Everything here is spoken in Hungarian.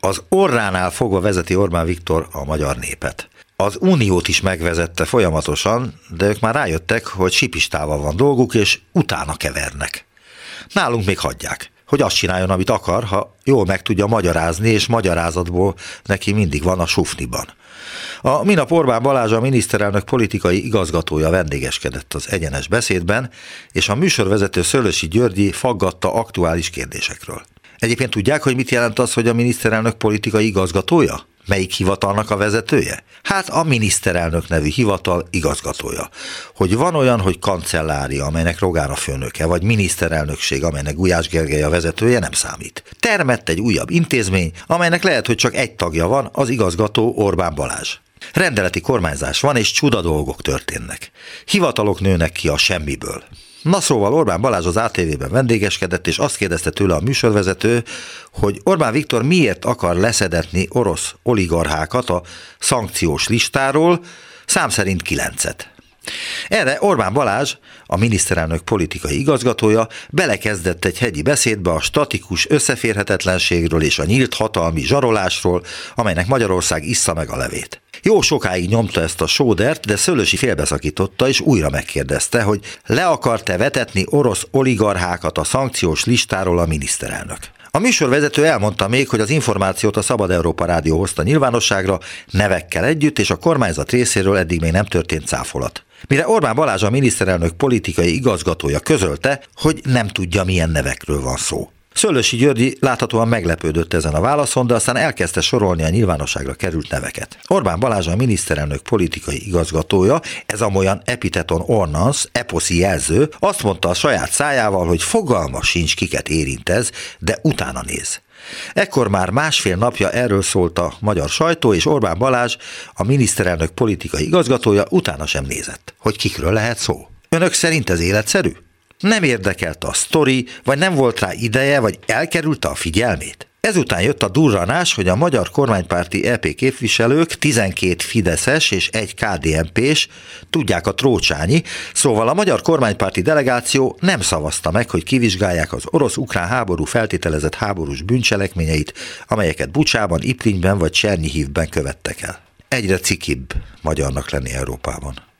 Az orránál fogva vezeti Orbán Viktor a magyar népet. Az uniót is megvezette folyamatosan, de ők már rájöttek, hogy sipistával van dolguk, és utána kevernek. Nálunk még hagyják, hogy azt csináljon, amit akar, ha jól meg tudja magyarázni, és magyarázatból neki mindig van a sufniban. A minap Orbán Balázs a miniszterelnök politikai igazgatója vendégeskedett az egyenes beszédben, és a műsorvezető Szőlősi Györgyi faggatta aktuális kérdésekről. Egyébként tudják, hogy mit jelent az, hogy a miniszterelnök politikai igazgatója? Melyik hivatalnak a vezetője? Hát a miniszterelnök nevű hivatal igazgatója. Hogy van olyan, hogy kancellária, amelynek Rogán a főnöke, vagy miniszterelnökség, amelynek Gulyás Gergely a vezetője, nem számít. Termett egy újabb intézmény, amelynek lehet, hogy csak egy tagja van, az igazgató Orbán Balázs. Rendeleti kormányzás van, és csuda dolgok történnek. Hivatalok nőnek ki a semmiből. Na szóval Orbán Balázs az ATV-ben vendégeskedett, és azt kérdezte tőle a műsorvezető, hogy Orbán Viktor miért akar leszedetni orosz oligarchákat a szankciós listáról, szám szerint kilencet. Erre Orbán Balázs, a miniszterelnök politikai igazgatója belekezdett egy hegyi beszédbe a statikus összeférhetetlenségről és a nyílt hatalmi zsarolásról, amelynek Magyarország issza meg a levét. Jó sokáig nyomta ezt a sódert, de Szőlősi félbeszakította, és újra megkérdezte, hogy le akar-e vetetni orosz oligarchákat a szankciós listáról a miniszterelnök. A műsorvezető elmondta még, hogy az információt a Szabad Európa Rádió hozta nyilvánosságra, nevekkel együtt, és a kormányzat részéről eddig még nem történt cáfolat. Mire Orbán Balázs a miniszterelnök politikai igazgatója közölte, hogy nem tudja, milyen nevekről van szó. Szőlősi Györgyi láthatóan meglepődött ezen a válaszon, de aztán elkezdte sorolni a nyilvánosságra került neveket. Orbán Balázs a miniszterelnök politikai igazgatója, ez a olyan epiteton ornans, eposzi jelző, azt mondta a saját szájával, hogy fogalma sincs kiket érint ez, de utána néz. Ekkor már másfél napja erről szólt a magyar sajtó, és Orbán Balázs, a miniszterelnök politikai igazgatója utána sem nézett. Hogy kikről lehet szó? Önök szerint ez életszerű? Nem érdekelte a sztori, vagy nem volt rá ideje, vagy elkerülte a figyelmét? Ezután jött a durranás, hogy a magyar kormánypárti EP képviselők 12 Fideszes és egy KDNP-s, tudják a trócsányi, szóval a magyar kormánypárti delegáció nem szavazta meg, hogy kivizsgálják az orosz-ukrán háború feltételezett háborús bűncselekményeit, amelyeket Bucsában, Iplinyben vagy Csernihívben követtek el. Egyre cikibb magyarnak lenni Európában.